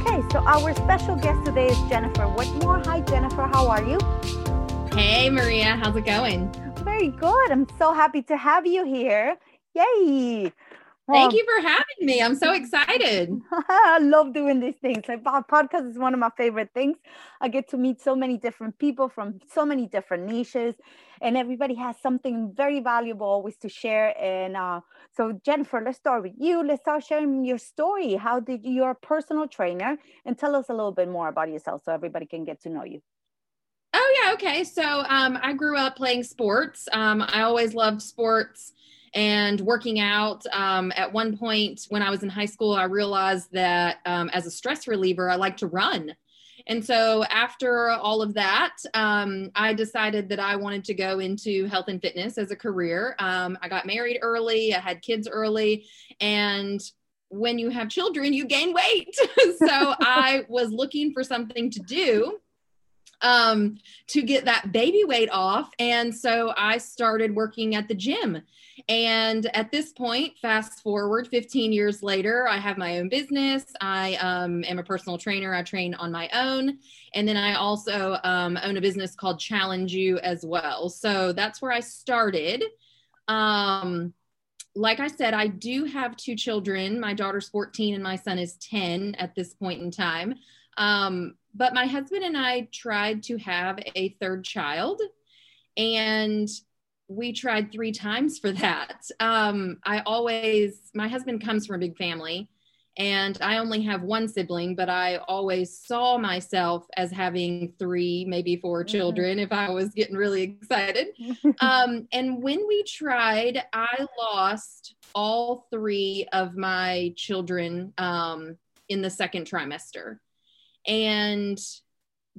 Okay, so our special guest today is Jennifer Whitmore. Hi, Jennifer. How are you? Hey, Maria. How's it going? Very good. I'm so happy to have you here. Yay. Thank you for having me. I'm so excited. I love doing these things. Like podcast is one of my favorite things. I get to meet so many different people from so many different niches, and everybody has something very valuable always to share. And uh, so, Jennifer, let's start with you. Let's start sharing your story. How did you, you're a personal trainer, and tell us a little bit more about yourself so everybody can get to know you. Oh yeah, okay. So um, I grew up playing sports. Um, I always loved sports and working out. Um, at one point when I was in high school, I realized that um, as a stress reliever, I like to run. And so after all of that, um, I decided that I wanted to go into health and fitness as a career. Um, I got married early, I had kids early, and when you have children, you gain weight. so I was looking for something to do um, to get that baby weight off. And so I started working at the gym. And at this point, fast forward 15 years later, I have my own business. I um, am a personal trainer. I train on my own. And then I also um, own a business called Challenge You as well. So that's where I started. Um, like I said, I do have two children. My daughter's 14 and my son is 10 at this point in time. Um, but my husband and I tried to have a third child, and we tried three times for that. Um, I always, my husband comes from a big family, and I only have one sibling, but I always saw myself as having three, maybe 4 mm-hmm. children if I was getting really excited. um, and when we tried, I lost all three of my children um, in the second trimester. And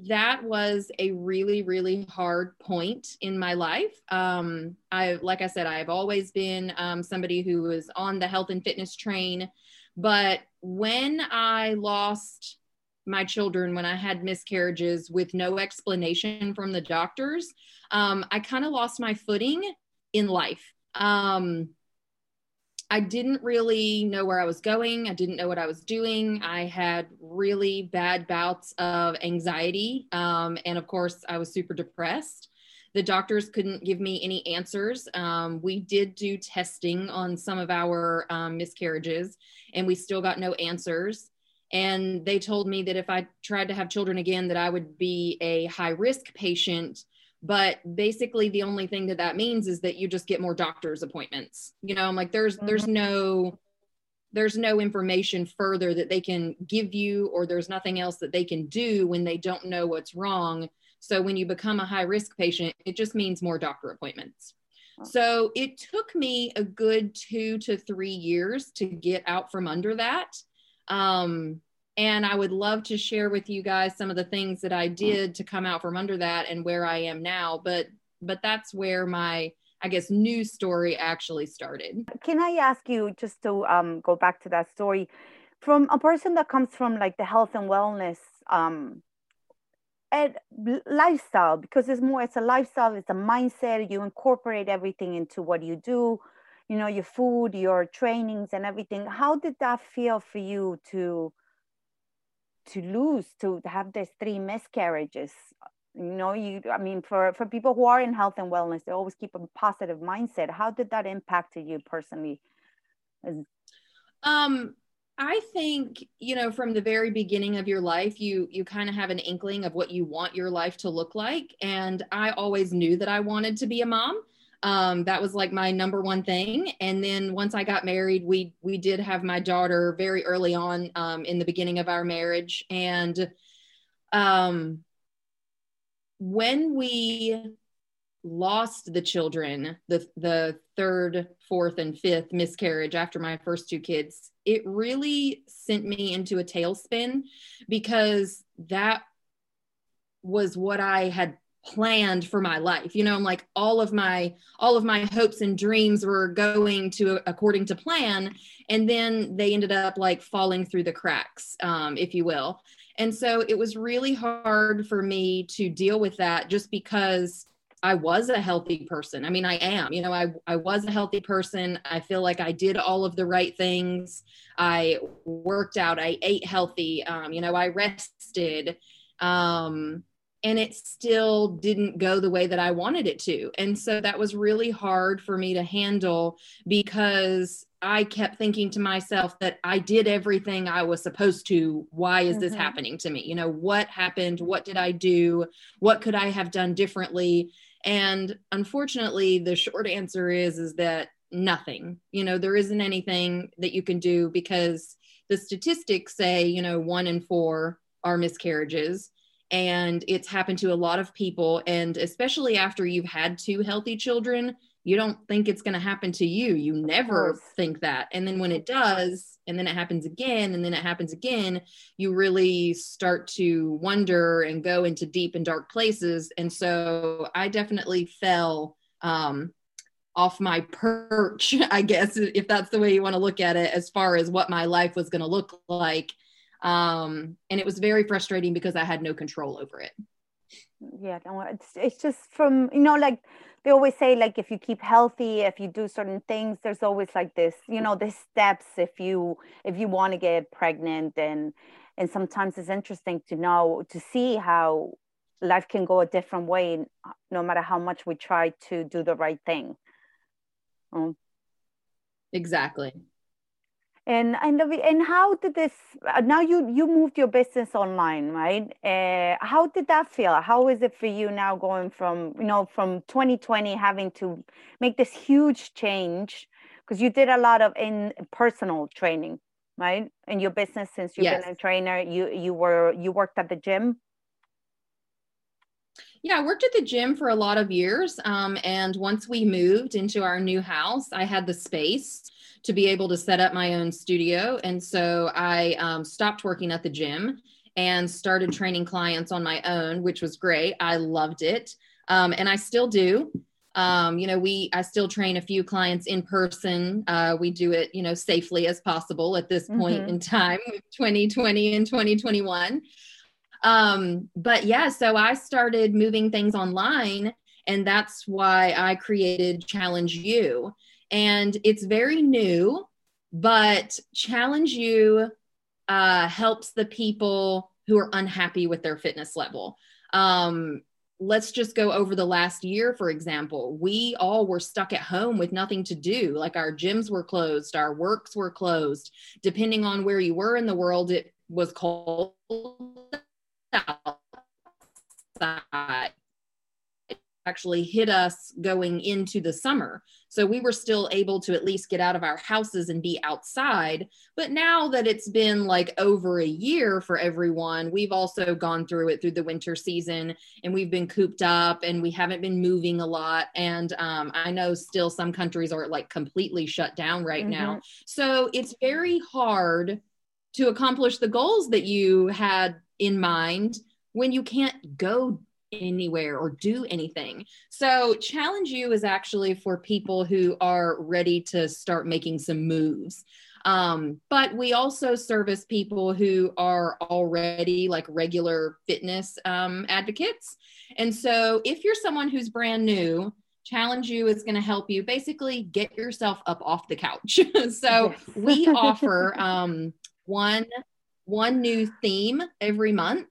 that was a really, really hard point in my life. Um, I, like I said, I've always been um, somebody who was on the health and fitness train. But when I lost my children, when I had miscarriages with no explanation from the doctors, um, I kind of lost my footing in life. Um, I didn't really know where I was going. I didn't know what I was doing. I had really bad bouts of anxiety. Um, and of course, I was super depressed. The doctors couldn't give me any answers. Um, we did do testing on some of our um, miscarriages, and we still got no answers. And they told me that if I tried to have children again, that I would be a high risk patient but basically the only thing that that means is that you just get more doctor's appointments you know i'm like there's mm-hmm. there's no there's no information further that they can give you or there's nothing else that they can do when they don't know what's wrong. So when you become a high risk patient it just means more doctor appointments. So it took me a good two to three years to get out from under that. Um, and I would love to share with you guys some of the things that I did to come out from under that and where I am now. But but that's where my I guess news story actually started. Can I ask you just to um, go back to that story from a person that comes from like the health and wellness um, and lifestyle because it's more it's a lifestyle it's a mindset you incorporate everything into what you do you know your food your trainings and everything how did that feel for you to to lose to have these three miscarriages you know you i mean for for people who are in health and wellness they always keep a positive mindset how did that impact you personally um I think, you know, from the very beginning of your life, you you kind of have an inkling of what you want your life to look like. And I always knew that I wanted to be a mom. Um, that was like my number one thing. And then once I got married, we we did have my daughter very early on um, in the beginning of our marriage. And um, when we lost the children, the the third, fourth, and fifth miscarriage after my first two kids, it really sent me into a tailspin because that was what I had planned for my life you know I'm like all of my all of my hopes and dreams were going to according to plan and then they ended up like falling through the cracks um, if you will and so it was really hard for me to deal with that just because I was a healthy person. I mean, I am, you know, I, I was a healthy person. I feel like I did all of the right things. I worked out, I ate healthy, um, you know, I rested. Um, and it still didn't go the way that I wanted it to. And so that was really hard for me to handle because I kept thinking to myself that I did everything I was supposed to. Why is mm-hmm. this happening to me? You know, what happened? What did I do? What could I have done differently? And unfortunately, the short answer is is that nothing. You know, there isn't anything that you can do because the statistics say, you know, 1 in 4 are miscarriages and it's happened to a lot of people and especially after you've had two healthy children you don't think it's going to happen to you. You never think that. And then when it does and then it happens again and then it happens again you really start to wonder and go into deep and dark places. And so i definitely fell um, off my perch i guess if that's the way you want to look at it as far as what my life was going to look like um, and it was very frustrating because i had no control over it. Yeah it's, it's just from you know like they always say like if you keep healthy if you do certain things there's always like this you know the steps if you if you want to get pregnant. And and sometimes it's interesting to know to see how life can go a different way no matter how much we try to do the right thing. Um, exactly and and and how did this uh, now you you moved your business online right? Uh, how did that feel? How is it for you now going from you know from 2020 having to make this huge change? Because you did a lot of in personal training right? In your business since you've yes. been a trainer you you were you worked at the gym? Yeah, I worked at the gym for a lot of years. Um, and once we moved into our new house, I had the space to be able to set up my own studio. And so I um, stopped working at the gym and started training clients on my own, which was great. I loved it. Um, and I still do. Um, you know, we, I still train a few clients in person. Uh, we do it, you know, safely as possible at this point mm-hmm. in time, 2020 and 2021. Um, but yeah, so I started moving things online, and that's why I created Challenge U and it's very new, but Challenge You uh, helps the people who are unhappy with their fitness level. Um, let's just go over the last year, for example. We all were stuck at home with nothing to do. Like our gyms were closed, our works were closed. Depending on where you were in the world, it was cold outside actually hit us going into the summer. So we were still able to at least get out of our houses and be outside. But now that it's been like over a year for everyone, we've also gone through it through the winter season and we've been cooped up and we haven't been moving a lot. And um, I know still some countries are like completely shut down right mm-hmm. now. So it's very hard to accomplish the goals that you had in mind when you can't go anywhere or do anything. So, Challenge You is actually for people who are ready to start making some moves. Um, but we also service people who are already like regular fitness um, advocates. And so, if you're someone who's brand new, Challenge You is going to help you basically get yourself up off the couch. so, we offer um, one one new theme every month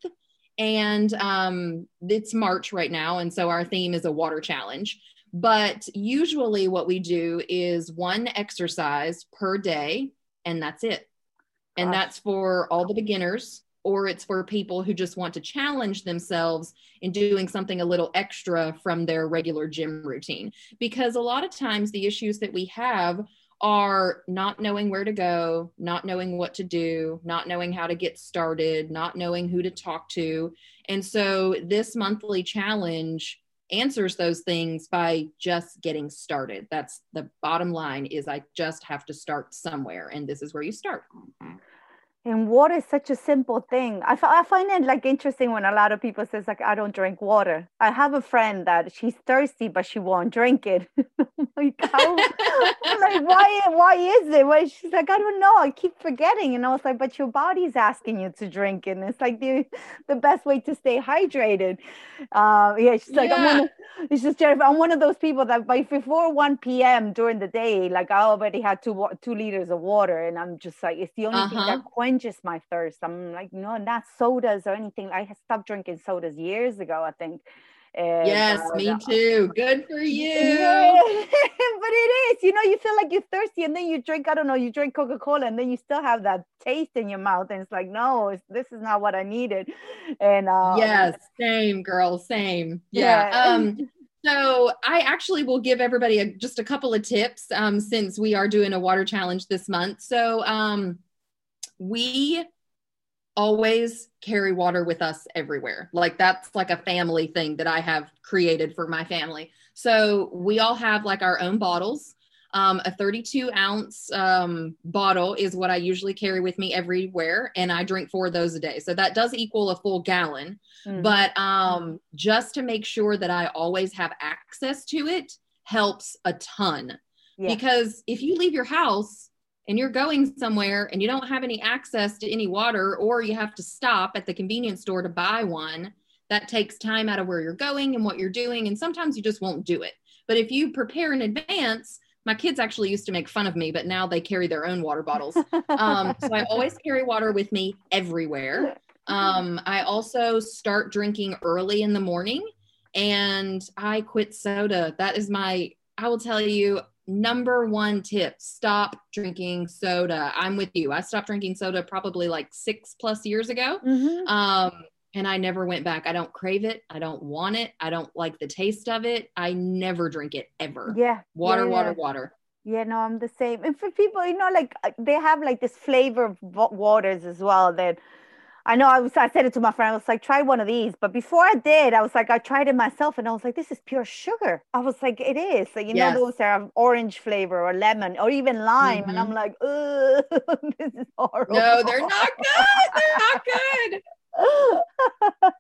and um, it's March right now, and so our theme is a water challenge. But usually, what we do is one exercise per day, and that's it. and that's for all the beginners or it's for people who just want to challenge themselves in doing something a little extra from their regular gym routine. Because a lot of times the issues that we have are not knowing where to go, not knowing what to do, not knowing how to get started, not knowing who to talk to. And so this monthly challenge answers those things by just getting started. That's the bottom line is I just have to start somewhere and this is where you start. Mm-hmm. And water is such a simple thing. I, find it like interesting when a lot of people says like i don't drink water. I have a friend that she's thirsty but she won't drink it. Like, how, like why why is it? Why she's like i don't know. I keep forgetting. And i was like but your body's asking you to drink it and it's like the the best way to stay hydrated. Uh, yeah she's like yeah. i'm one of, it's just Jennifer, i'm one of those people that by before 1 p.m during the day like i already had two two liters of water and i'm just like it's the only uh-huh. thing that quenches my thirst. I'm like, no, not sodas or anything. I stopped drinking sodas years ago, I think. And, yes, uh, me too. Good for you. Yeah. but it is, you know, you feel like you're thirsty and then you drink, I don't know, you drink Coca Cola and then you still have that taste in your mouth. And it's like, no, it's, this is not what I needed. And uh, yes, same girl, same. Yeah. yeah. Um, so I actually will give everybody a, just a couple of tips um, since we are doing a water challenge this month. So um, we always carry water with us everywhere. Like that's like a family thing that I have created for my family. So we all have like our own bottles. Um, a 32 ounce um, bottle is what I usually carry with me everywhere, and I drink four of those a day. So that does equal a full gallon. Mm-hmm. But um, just to make sure that I always have access to it helps a ton. Yeah. Because if you leave your house and you're going somewhere and you don't have any access to any water or you have to stop at the convenience store to buy one that takes time out of where you're going and what you're doing and sometimes you just won't do it. But if you prepare in advance my kids actually used to make fun of me but now they carry their own water bottles. Um, so i always carry water with me everywhere. Um, i also start drinking early in the morning and i quit soda. That is my i will tell you number one tip stop drinking soda. I'm with you. I stopped drinking soda probably like six plus years ago. Mm-hmm. um, and i never went back. I don't crave it. I don't want it. I don't like the taste of it. I never drink it ever. Yeah. Water yeah, water yeah. water yeah no i'm the same. And for people you know like uh, they have like this flavor of waters as well that I know I was I said it to my friend. I was like, try one of these. But before I did, I was like, I tried it myself and I was like, this is pure sugar. I was like, it is. So, you yes. know, those are orange flavor or lemon or even lime. Mm-hmm. And I'm mm-hmm. like, this is horrible. No, they're not good. They're not good.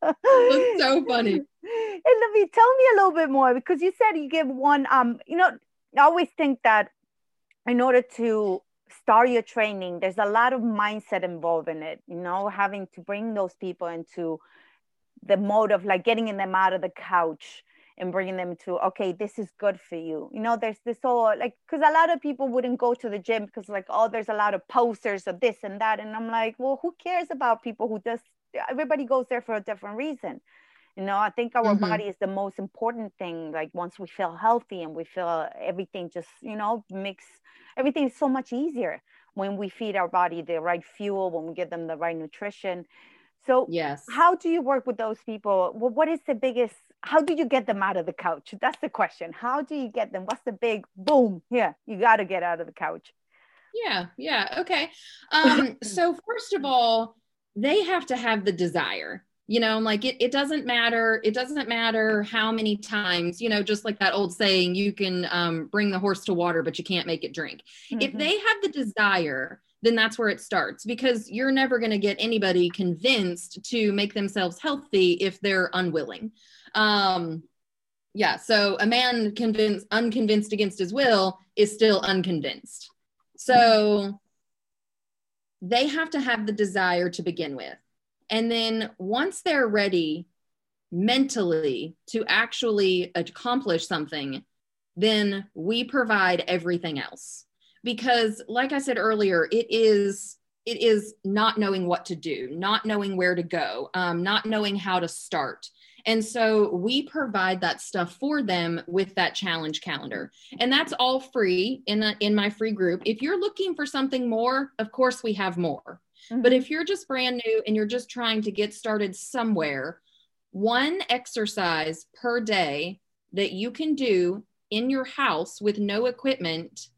That's so funny. And let me tell me a little bit more because you said you give one um, you know, I always think that in order to start your training there's a lot of mindset involved in it you know having to bring those people into the mode of like getting them out of the couch and bringing them to okay this is good for you. You know there's this whole like because a lot of people wouldn't go to the gym because like oh there's a lot of posters of this and that and i'm like well who cares about people who just everybody goes there for a different reason you know i think our mm-hmm. body is the most important thing like once we feel healthy and we feel everything just you know makes everything is so much easier when we feed our body the right fuel when we give them the right nutrition. So yes. how do you work with those people? Well, what is the biggest how do you get them out of the couch? That's the question. How do you get them? What's the big boom yeah you got to get out of the couch? Yeah yeah okay. Um so first of all they have to have the desire you know I'm like it, it doesn't matter it doesn't matter how many times you know just like that old saying you can um, bring the horse to water but you can't make it drink. Mm-hmm. if they have the desire then that's where it starts because you're never going to get anybody convinced to make themselves healthy if they're unwilling. Um yeah so a man convinced unconvinced against his will is still unconvinced. So they have to have the desire to begin with and then once they're ready mentally to actually accomplish something, then we provide everything else. Because like I said earlier, it is it is not knowing what to do, not knowing where to go, um, not knowing how to start. And so we provide that stuff for them with that challenge calendar. And that's all free in, a, in my free group. If you're looking for something more, of course, we have more. Mm-hmm. But if you're just brand new and you're just trying to get started somewhere, one exercise per day that you can do in your house with no equipment,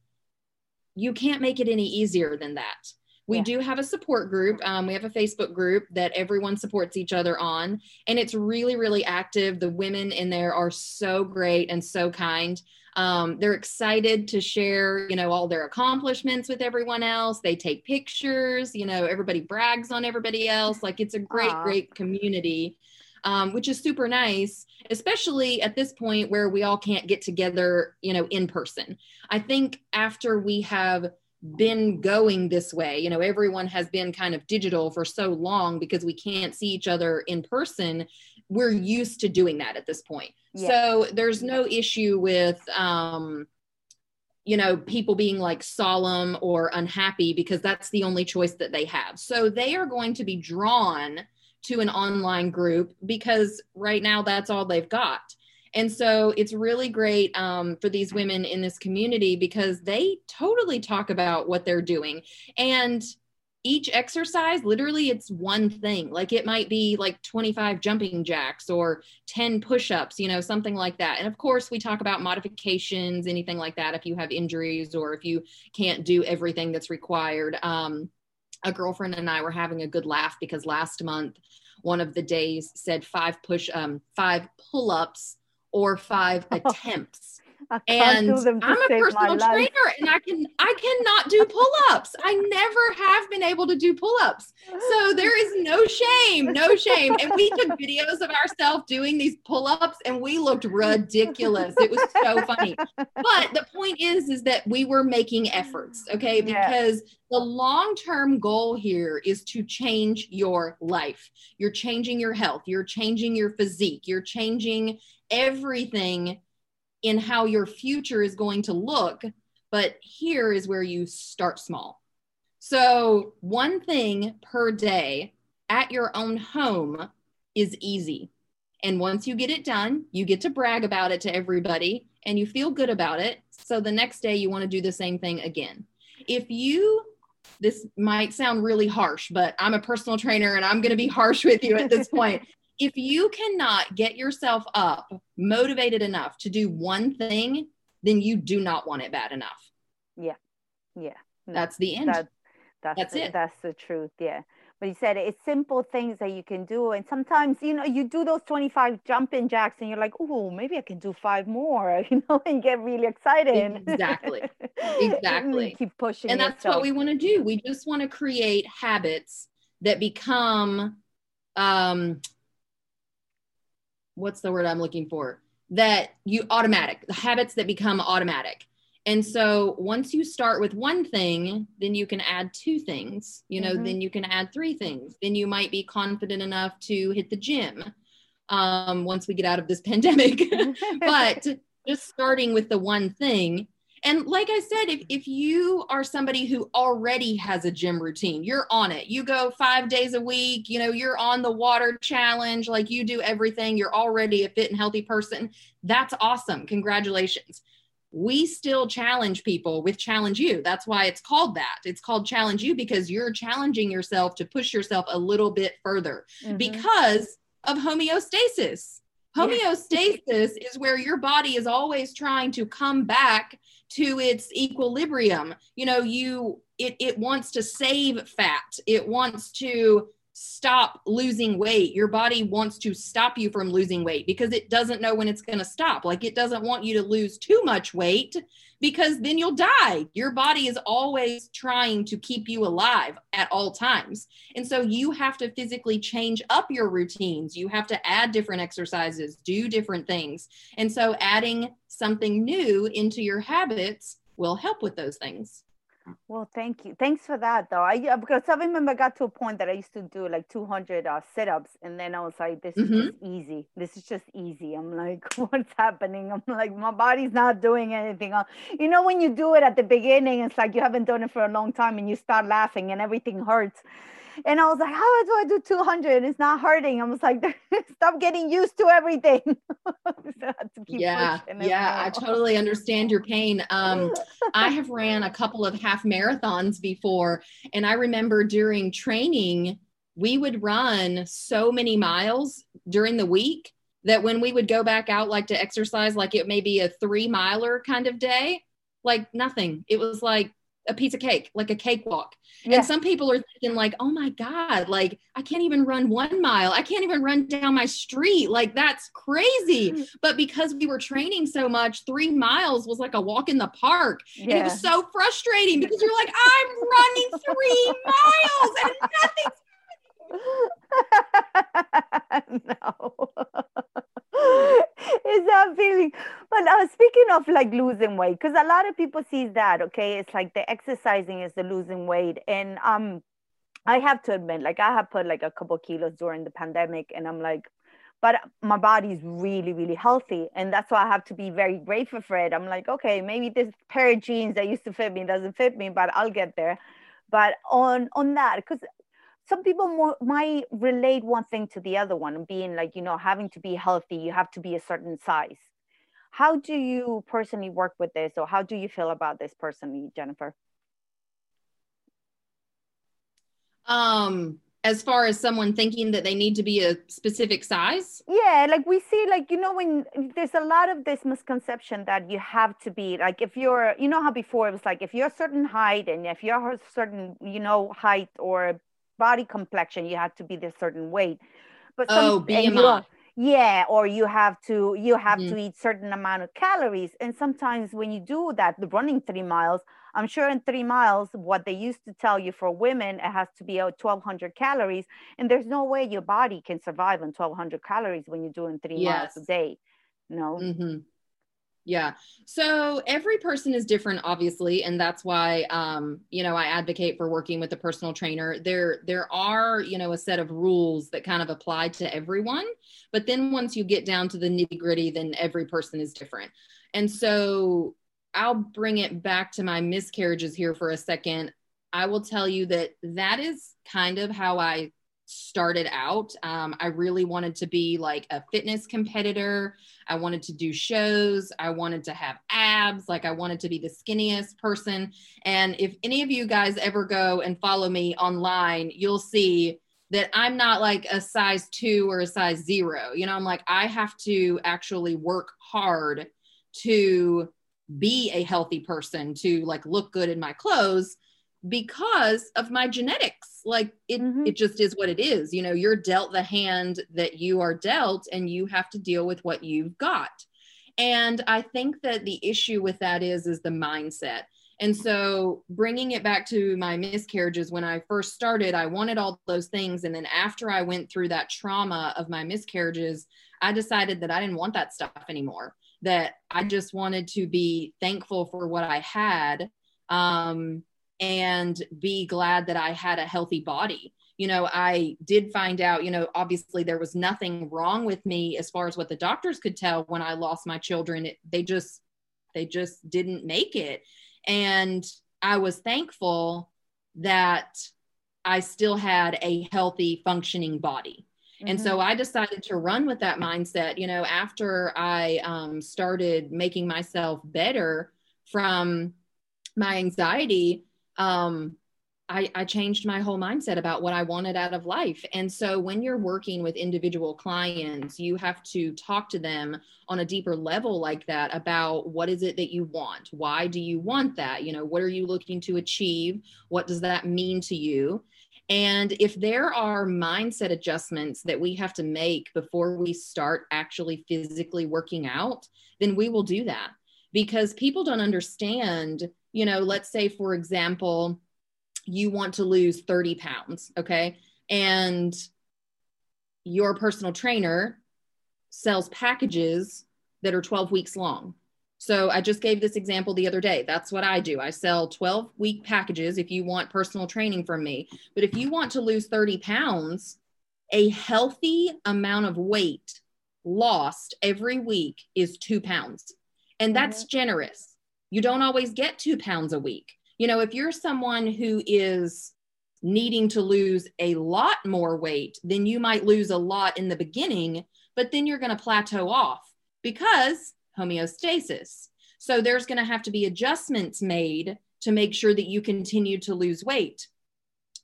you can't make it any easier than that. We yeah. do have a support group. Um, we have a Facebook group that everyone supports each other on, and it's really, really active. The women in there are so great and so kind. Um, they're excited to share, you know, all their accomplishments with everyone else. They take pictures. You know, everybody brags on everybody else. Like it's a great, Aww. great community um, which is super nice, especially at this point where we all can't get together, you know, in person. I think after we have been going this way, you know, everyone has been kind of digital for so long because we can't see each other in person. We're used to doing that at this point. Yeah. So there's no issue with, um, you know, people being like solemn or unhappy because that's the only choice that they have. So they are going to be drawn to an online group because right now that's all they've got. And so it's really great um, for these women in this community because they totally talk about what they're doing. And each exercise, literally, it's one thing. Like it might be like 25 jumping jacks or 10 push ups, you know, something like that. And of course, we talk about modifications, anything like that, if you have injuries or if you can't do everything that's required. Um, a girlfriend and I were having a good laugh because last month one of the days said five push um five pull-ups or five attempts and I'm a personal trainer and I can I cannot do pull-ups. I never have been able to do pull-ups. So there is no shame, no shame. And we took videos of ourselves doing these pull-ups and we looked ridiculous. It was so funny. But the point is is that we were making efforts, okay? Because yeah. the long-term goal here is to change your life. You're changing your health, you're changing your physique, you're changing everything in how your future is going to look. But here is where you start small. So, one thing per day at your own home is easy. And once you get it done, you get to brag about it to everybody and you feel good about it. So, the next day, you want to do the same thing again. If you this might sound really harsh, but I'm a personal trainer and I'm going to be harsh with you at this point if you cannot get yourself up motivated enough to do one thing, then you do not want it bad enough. Yeah. Yeah. No, that's the end. That, that's, that's the, it. That's the truth. Yeah. But you said it's simple things that you can do. And sometimes, you know, you do those 25 jumping jacks and you're like, oh, maybe I can do five more, you know, and get really excited. Exactly. Exactly. keep pushing. And that's what we want to do. We just want to create habits that become um what's the word I'm looking for? That you automatic, the habits that become automatic. And so once you start with one thing, then you can add two things, you know, mm-hmm. then you can add three things. Then you might be confident enough to hit the gym um, once we get out of this pandemic. but just starting with the one thing and like I said, if, if you are somebody who already has a gym routine, you're on it. You go five days a week, you know, you're on the water challenge, like you do everything, you're already a fit and healthy person. That's awesome. Congratulations. We still challenge people with Challenge You. That's why it's called that. It's called Challenge You because you're challenging yourself to push yourself a little bit further mm-hmm. because of homeostasis. Homeostasis yeah. is where your body is always trying to come back to its equilibrium. You know you it, it wants to save fat. It wants to stop losing weight. Your body wants to stop you from losing weight because it doesn't know when it's going to stop. Like it doesn't want you to lose too much weight because then you'll die. Your body is always trying to keep you alive at all times. And so you have to physically change up your routines. You have to add different exercises do different things. And so adding something new into your habits will help with those things. Well, thank you. Thanks for that, though. I because I remember I got to a point that I used to do like 200 uh, sit-ups, and then I was like, "This is mm-hmm. just easy. This is just easy." I'm like, "What's happening?" I'm like, "My body's not doing anything." Uh, you know, when you do it at the beginning, it's like you haven't done it for a long time, and you start laughing, and everything hurts And I was like, how do I do 200? It's not hurting. I was like, stop getting used to everything. so to yeah, yeah, I totally understand your pain. Um, I have ran a couple of half marathons before, and I remember during training, we would run so many miles during the week that when we would go back out like to exercise like it may be a three miler kind of day like nothing it was like a piece of cake like a cakewalk yeah. and some people are thinking like oh my god like i can't even run one mile i can't even run down my street like that's crazy mm. but because we were training so much three miles was like a walk in the park yeah. and it was so frustrating because you're like i'm running three miles and nothing's no. it's that feeling. But uh, speaking of like losing weight, because a lot of people sees that, okay, it's like the exercising is the losing weight, and um, I have to admit, like I have put like a couple kilos during the pandemic, and I'm like, but my body's really really healthy. And that's why i have to be very grateful for it. I'm like okay maybe this pair of jeans that used to fit me doesn't fit me but i'll get there. But on on that because some people more, might relate one thing to the other one being like you know having to be healthy you have to be a certain size. How do you personally work with this or how do you feel about this personally jennifer? Um as far as someone thinking that they need to be a specific size? Yeah like we see like you know when there's a lot of this misconception that you have to be like if you're you know how before it was like if you're a certain height and if you're a certain you know height or body complexion, you have to be this certain weight. But some, oh, BMI. Yeah, or you have to you have mm-hmm. to eat certain amount of calories. And sometimes when you do that, the running three miles, I'm sure in three miles, what they used to tell you for women, it has to be 1,200 calories. And there's no way your body can survive on 1,200 calories when you're doing three yes. miles a day. No. Mm-hmm. Yeah. So every person is different, obviously, and that's why um, you know I advocate for working with a personal trainer. There there are you know a set of rules that kind of apply to everyone, but then once you get down to the nitty gritty, then every person is different. And so I'll bring it back to my miscarriages here for a second. I will tell you that that is kind of how I started out. Um, I really wanted to be like a fitness competitor. I wanted to do shows. I wanted to have abs. Like I wanted to be the skinniest person. And if any of you guys ever go and follow me online, you'll see that I'm not like a size two or a size zero. You know, I'm like, I have to actually work hard to be a healthy person, to like look good in my clothes because of my genetics. Like it mm-hmm. it just is what it is. You know you're dealt the hand that you are dealt and you have to deal with what you've got. And i think that the issue with that is is the mindset. And so bringing it back to my miscarriages when i first started i wanted all those things. And then after i went through that trauma of my miscarriages i decided that i didn't want that stuff anymore that i just wanted to be thankful for what i had. Um, and be glad that I had a healthy body. You know, I did find out, you know, obviously there was nothing wrong with me as far as what the doctors could tell when I lost my children. It, they just, they just didn't make it. And I was thankful that I still had a healthy, functioning body. Mm-hmm. And so mm-hmm. I decided to run with that mindset. You know, after I um, started making myself better from my anxiety, um, I, I, changed my whole mindset about what I wanted out of life. And so when you're working with individual clients, you have to talk to them on a deeper level like that about what is it that you want? Why do you want that? You know, what are you looking to achieve? What does that mean to you? And if there are mindset adjustments that we have to make before we start actually physically working out, then we will do that because people don't understand you know, let's say, for example, you want to lose 30 pounds, okay? And your personal trainer sells packages that are 12 weeks long. So I just gave this example the other day. That's what I do. I sell 12 week packages if you want personal training from me. But if you want to lose 30 pounds, a healthy amount of weight lost every week is two pounds. And that's mm-hmm. generous you don't always get two pounds a week. You know, if you're someone who is needing to lose a lot more weight, then you might lose a lot in the beginning, but then you're going to plateau off because homeostasis. So there's going to have to be adjustments made to make sure that you continue to lose weight.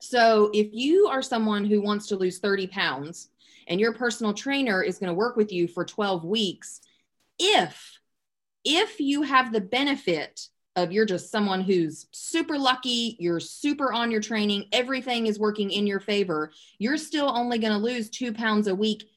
So if you are someone who wants to lose 30 pounds and your personal trainer is going to work with you for 12 weeks, if if you have the benefit of you're just someone who's super lucky, you're super on your training, everything is working in your favor, you're still only going to lose 2 pounds a week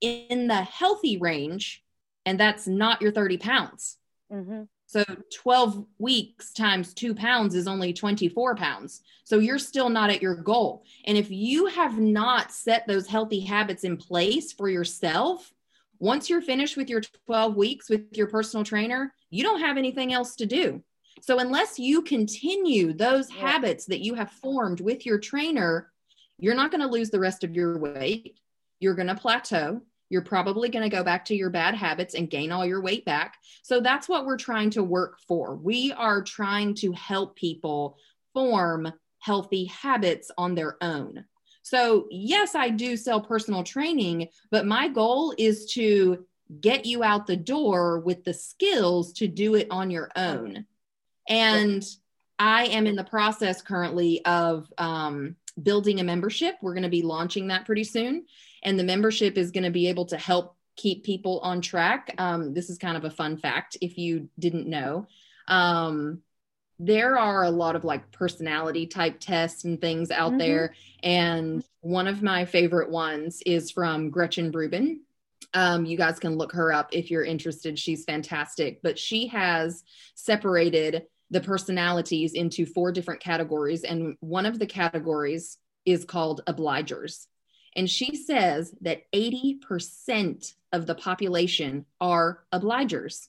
in the healthy range and that's not your 30 pounds. Mm-hmm. So 12 weeks times two pounds is only 24 pounds. So you're still not at your goal. And if you have not set those healthy habits in place for yourself, once you're finished with your 12 weeks with your personal trainer, you don't have anything else to do. So unless you continue those yeah. habits that you have formed with your trainer, you're not going to lose the rest of your weight. You're going to plateau you're probably going to go back to your bad habits and gain all your weight back. So that's what we're trying to work for. We are trying to help people form healthy habits on their own. So, yes, I do sell personal training, but my goal is to get you out the door with the skills to do it on your own. And I am in the process currently of um, building a membership. We're going to be launching that pretty soon and the membership is going to be able to help keep people on track. Um, this is kind of a fun fact if you didn't know. Um, there are a lot of like personality type tests and things out mm-hmm. there. And one of my favorite ones is from Gretchen Rubin. Um, you guys can look her up if you're interested. She's fantastic. But she has separated the personalities into four different categories. And one of the categories is called obligers. And she says that 80% of the population are obligers.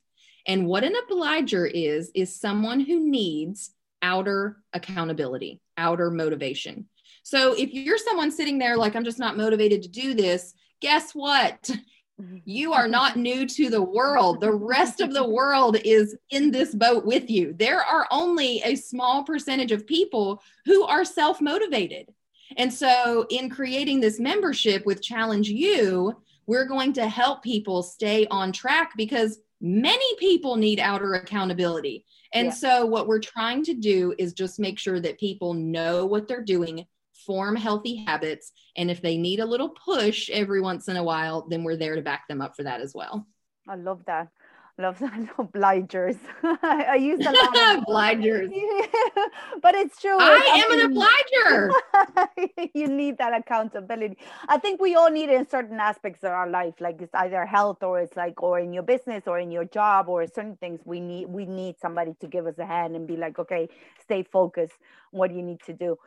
And what an obliger is, is someone who needs outer accountability, outer motivation. So if you're someone sitting there like, I'm just not motivated to do this, guess what? You are not new to the world. The rest of the world is in this boat with you. There are only a small percentage of people who are self motivated. And so, in creating this membership with Challenge U, we're going to help people stay on track because many people need outer accountability. And yeah. so, what we're trying to do is just make sure that people know what they're doing, form healthy habits, and if they need a little push every once in a while, then we're there to back them up for that as well. I love that love that obligers. I use a lot of obligers, but it's true. I, am an obliger. you need that accountability. I think we all need it in certain aspects of our life, like it's either health or it's like, or in your business or in your job or certain things. We need we need somebody to give us a hand and be like, okay, stay focused. What do you need to do?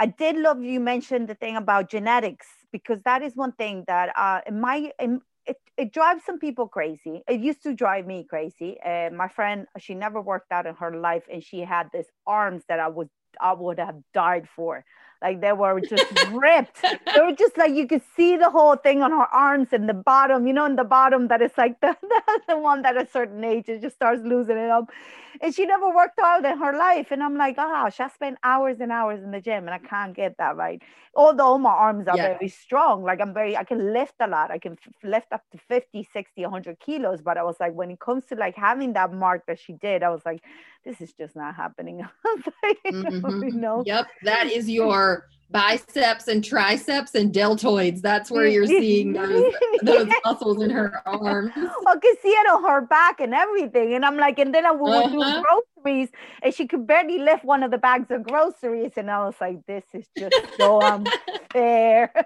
I did love you mentioned the thing about genetics because that is one thing that uh, in my in, it, it drives some people crazy. It used to drive me crazy. Uh, my friend, she never worked out in her life, and she had these arms that I would I would have died for. Like they were just ripped. They were just like you could see the whole thing on her arms and the bottom, you know, in the bottom that is like the, the, the one that at a certain age it just starts losing it up. And she never worked out in her life. And I'm like, oh, she spent hours and hours in the gym and I can't get that right. Although my arms are yeah. very strong, like I'm very, I can lift a lot. I can f- lift up to 50, 60, 100 kilos. But I was like, when it comes to like having that mark that she did, I was like, this is just not happening. mm-hmm. you know? Yep. That is your biceps and triceps and deltoids. That's where you're seeing those, those muscles in her arms. I could see it on her back and everything. And I'm like, and then I would uh-huh. do groceries and she could barely lift one of the bags of groceries. And I was like, this is just so unfair.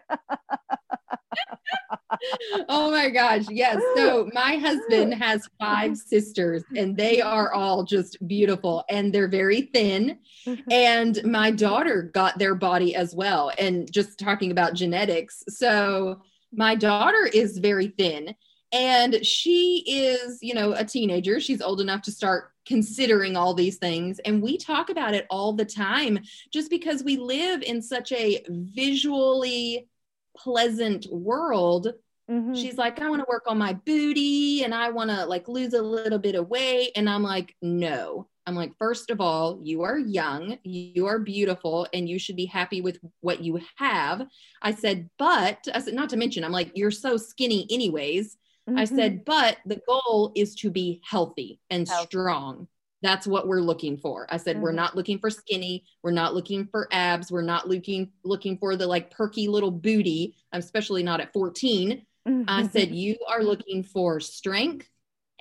oh my gosh. Yes. So my husband has five sisters and they are all just beautiful and they're very thin. Mm-hmm. And my daughter got their body as well. And just talking about genetics. So my daughter is very thin and she is, you know, a teenager. She's old enough to start considering all these things. And we talk about it all the time just because we live in such a visually pleasant world mm-hmm. she's like i want to work on my booty and i want to like lose a little bit of weight and i'm like no I'm like, first of all, you are young, you are beautiful, and you should be happy with what you have. I said, but I said, not to mention, I'm like, you're so skinny, anyways. Mm-hmm. I said, but the goal is to be healthy and healthy. strong. That's what we're looking for. I said, mm-hmm. we're not looking for skinny. We're not looking for abs. We're not looking looking for the like perky little booty. I'm especially not at 14. Mm-hmm. I said, you are looking for strength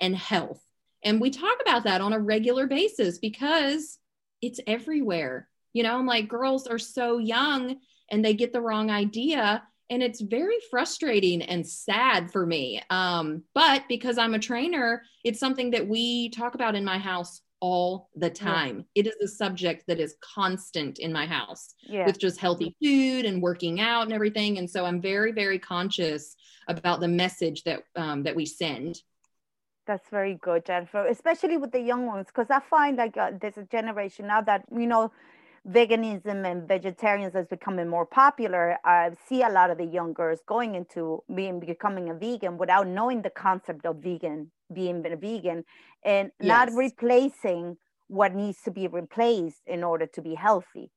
and health. And we talk about that on a regular basis because it's everywhere. You know, I'm like, girls are so young and they get the wrong idea. And it's very frustrating and sad for me. Um, but because I'm a trainer, it's something that we talk about in my house all the time. Yeah. It is a subject that is constant in my house yeah. with just healthy food and working out and everything. And so I'm very, very conscious about the message that um, that we send. That's very good, Jennifer, especially with the young ones, because I find like uh, there's a generation now that you know veganism and vegetarians is becoming more popular. I see a lot of the young girls going into being becoming a vegan without knowing the concept of vegan being a vegan and yes. not replacing what needs to be replaced in order to be healthy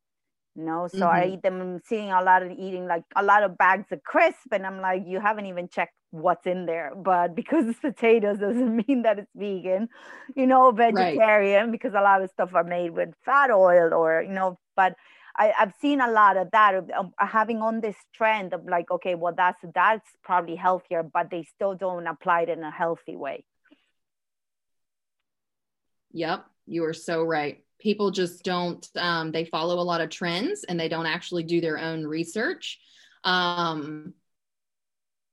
you know so mm-hmm. i eat them I'm seeing a lot of eating like a lot of bags of crisp and i'm like you haven't even checked what's in there but because it's potatoes doesn't mean that it's vegan you know vegetarian right. because a lot of stuff are made with fat oil or you know but I, have seen a lot of that of, of, having on this trend of like okay well that's that's probably healthier but they still don't apply it in a healthy way Yep, you are so right. People just don't, um, they follow a lot of trends and they don't actually do their own research. Um,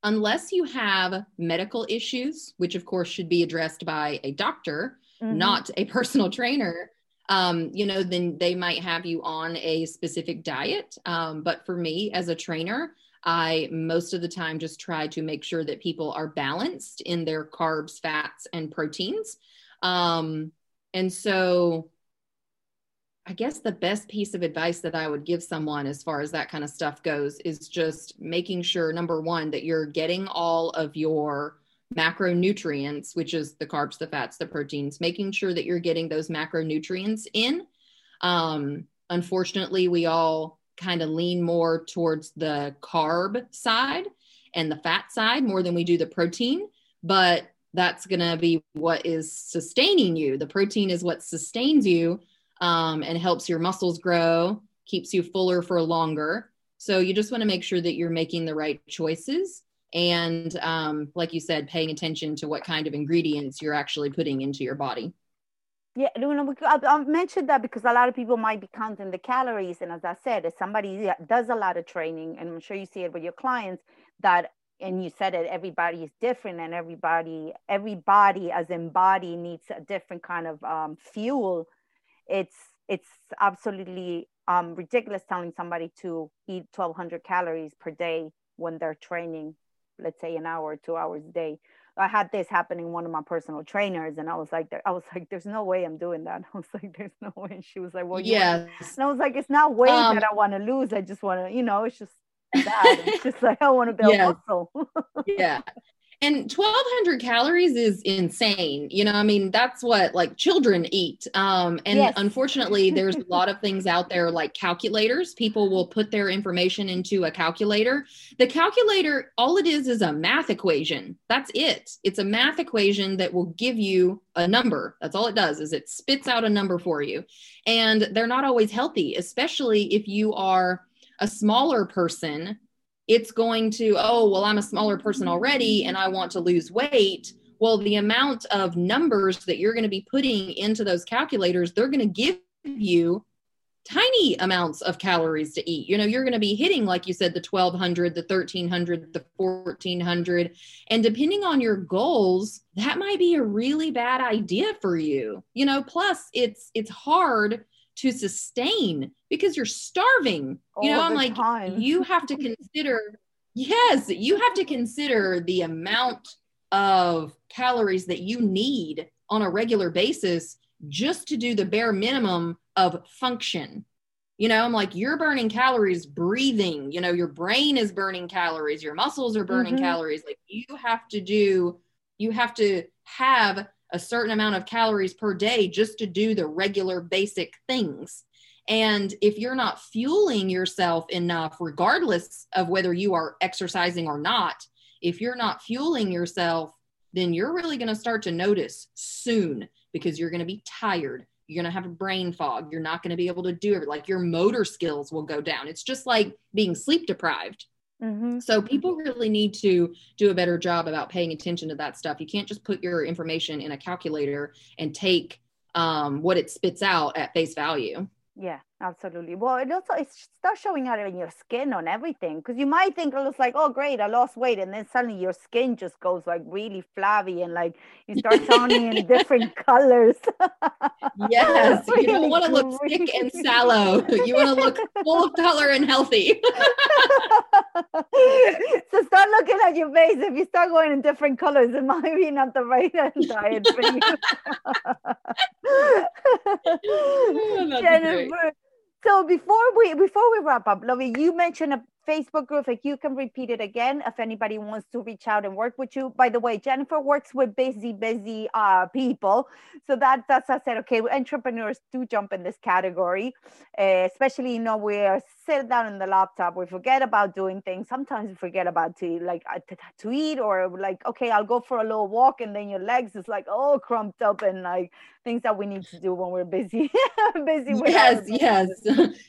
unless you have medical issues, which of course should be addressed by a doctor, mm-hmm. not a personal trainer, um, you know, then they might have you on a specific diet. Um, but for me as a trainer, I most of the time just try to make sure that people are balanced in their carbs, fats, and proteins. Um, and so I guess the best piece of advice that I would give someone as far as that kind of stuff goes is just making sure number one, that you're getting all of your macronutrients, which is the carbs, the fats, the proteins, making sure that you're getting those macronutrients in. Um, unfortunately, we all kind of lean more towards the carb side and the fat side more than we do the protein. But that's going to be what is sustaining you. The protein is what sustains you um, and helps your muscles grow, keeps you fuller for longer. So you just want to make sure that you're making the right choices. And um, like you said, paying attention to what kind of ingredients you're actually putting into your body. Yeah, you know, I mentioned that because a lot of people might be counting the calories. And as I said, if somebody does a lot of training, and I'm sure you see it with your clients, that and you said it everybody is different and everybody everybody as in body needs a different kind of um, fuel it's it's absolutely um, ridiculous telling somebody to eat 1200 calories per day when they're training let's say an hour two hours a day i had this happen in one of my personal trainers and i was like i was like there's no way i'm doing that i was like there's no way and she was like well yeah and i was like it's not weight um, that i want to lose i just want to you know it's just that. It's just like I want to build yeah. muscle. yeah. And 1200 calories is insane. You know, I mean, that's what like children eat. Um, and yes. unfortunately, there's a lot of things out there like calculators. People will put their information into a calculator. The calculator, all it is is a math equation. That's it. It's a math equation that will give you a number. That's all it does is it spits out a number for you. And they're not always healthy, especially if you are a smaller person, it's going to, oh, well, I'm a smaller person already and I want to lose weight. Well, the amount of numbers that you're going to be putting into those calculators, they're going to give you tiny amounts of calories to eat. You know, you're going to be hitting, like you said, the 1200, the 1300, the 1400. And depending on your goals, that might be a really bad idea for you. You know, plus it's, it's hard to sustain because you're starving. All you know, I'm like, time. you have to consider, yes, you have to consider the amount of calories that you need on a regular basis just to do the bare minimum of function. You know, I'm like, you're burning calories breathing. You know, your brain is burning calories, your muscles are burning mm-hmm. calories. Like, you have to do, you have to have a certain amount of calories per day just to do the regular basic things. And if you're not fueling yourself enough, regardless of whether you are exercising or not, if you're not fueling yourself, then you're really going to start to notice soon because you're going to be tired. You're going to have a brain fog. You're not going to be able to do it. Like your motor skills will go down. It's just like being sleep deprived. Mm-hmm. So people really need to do a better job about paying attention to that stuff. You can't just put your information in a calculator and take um, what it spits out at face value. Yeah, absolutely. Well, it also it starts showing out in your skin on everything because you might think oh, it's like, oh, great, I lost weight, and then suddenly your skin just goes like really flabby and like you start turning in different colors. yes, really you don't want to look thick and sallow. You want to look full of color and healthy. so start looking at your face. If you start going in different colors, it might be not the right diet for you. oh, Jennifer, so before we before we wrap up, Lovey, you mentioned a Facebook group. Like you can repeat it again if anybody wants to reach out and work with you. By the way, Jennifer works with busy, busy uh, people. So that that's I said, okay, entrepreneurs do jump in this category, uh, especially you know we're sitting down in the laptop. We forget about doing things. Sometimes we forget about to like uh, to, to eat or like okay, I'll go for a little walk, and then your legs is like all crumped up and like things that we need to do when we're busy. busy. yes, yes.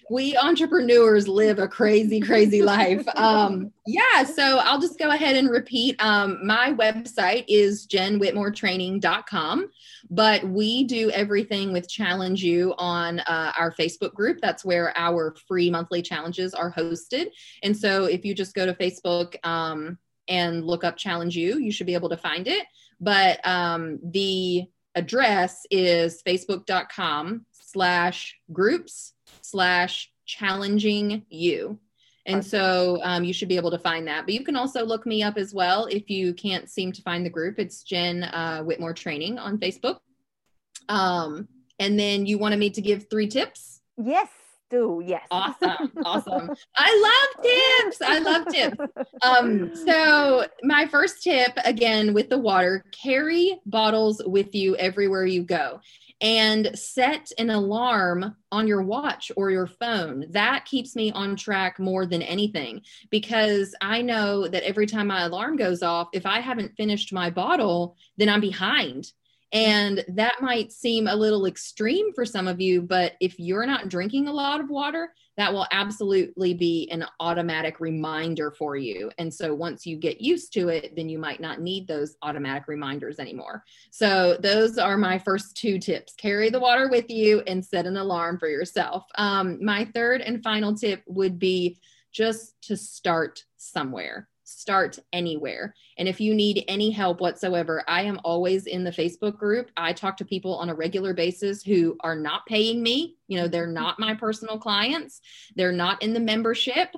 we entrepreneurs live a crazy, crazy life. Um, yeah, so I'll just go ahead and repeat. Um, my website is jenwhitmoretraining.com, but we do everything with Challenge You on uh, our Facebook group. That's where our free monthly challenges are hosted. And so if you just go to Facebook um, and look up Challenge You, you should be able to find it. But um, the address is facebook.com slash groups slash challenging you. And so um, you should be able to find that. But you can also look me up as well if you can't seem to find the group. It's Jen uh, Whitmore Training on Facebook. Um, and then you wanted me to give three tips? Yes, do. Yes. Awesome. Awesome. I love tips. I love tips. Um, so, my first tip again with the water carry bottles with you everywhere you go and set an alarm on your watch or your phone. That keeps me on track more than anything because I know that every time my alarm goes off, if I haven't finished my bottle, then I'm behind. And that might seem a little extreme for some of you, but if you're not drinking a lot of water, that will absolutely be an automatic reminder for you. And so once you get used to it, then you might not need those automatic reminders anymore. So those are my first two tips carry the water with you and set an alarm for yourself. Um, my third and final tip would be just to start somewhere start anywhere. And if you need any help whatsoever, I am always in the Facebook group. I talk to people on a regular basis who are not paying me. You know, they're not my personal clients, they're not in the membership.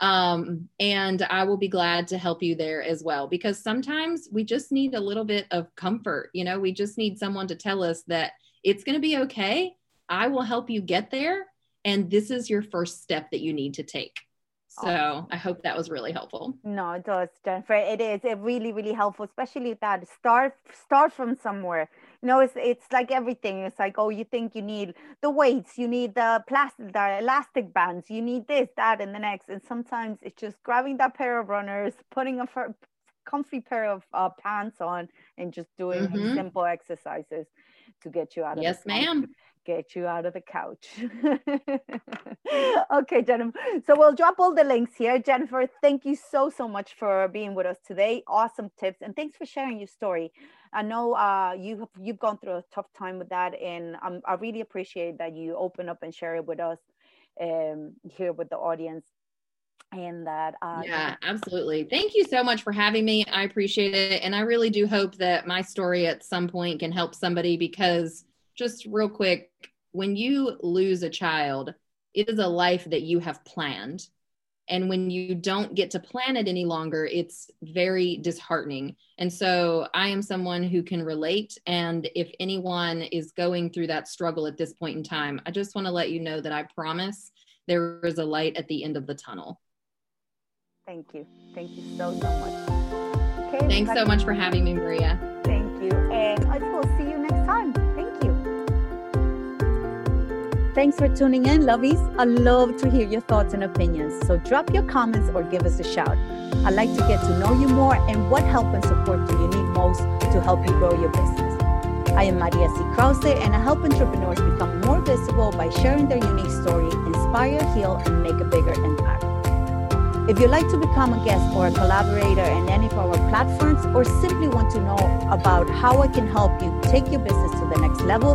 Um, and I will be glad to help you there as well because sometimes we just need a little bit of comfort. You know, we just need someone to tell us that it's going to be okay. I will help you get there. And this is your first step that you need to take. So I hope that was really helpful. No, it does, Jennifer. It is. It really, really helpful, especially that start start from somewhere. You know, it's it's like everything. It's like, oh, you think you need the weights, you need the plastic, the elastic bands, you need this, that, and the next. And sometimes it's just grabbing that pair of runners, putting a comfy pair of uh, pants on, and just doing mm-hmm. simple exercises to get you out of. Yes, ma'am get you out of the couch. okay, Jennifer. So we'll drop all the links here. Jennifer, thank you so, so much for being with us today. Awesome tips. And thanks for sharing your story. I know uh, you have, you've gone through a tough time with that. And um, I really appreciate that you open up and share it with us um, here with the audience and that uh, yeah absolutely thank you so much for having me i appreciate it and i really do hope that my story at some point can help somebody because just real quick when you lose a child it is a life that you have planned. And when you don't get to plan it any longer it's very disheartening. And so i am someone who can relate. And if anyone is going through that struggle at this point in time i just want to let you know that i promise there is a light at the end of the tunnel. Thank you. Thank you so so much. Okay thanks so much for having me maria. Thank you. And i will see you Thanks for tuning in, lovies. I love to hear your thoughts and opinions. So drop your comments or give us a shout. I'd like to get to know you more and what help and support do you need most to help you grow your business. I am Maria C. Krause, and I help entrepreneurs become more visible by sharing their unique story, inspire, heal, and make a bigger impact. If you'd like to become a guest or a collaborator in any of our platforms, or simply want to know about how I can help you take your business to the next level,